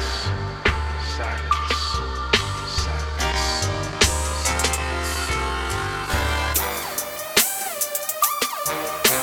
Silence. Silence. Silence.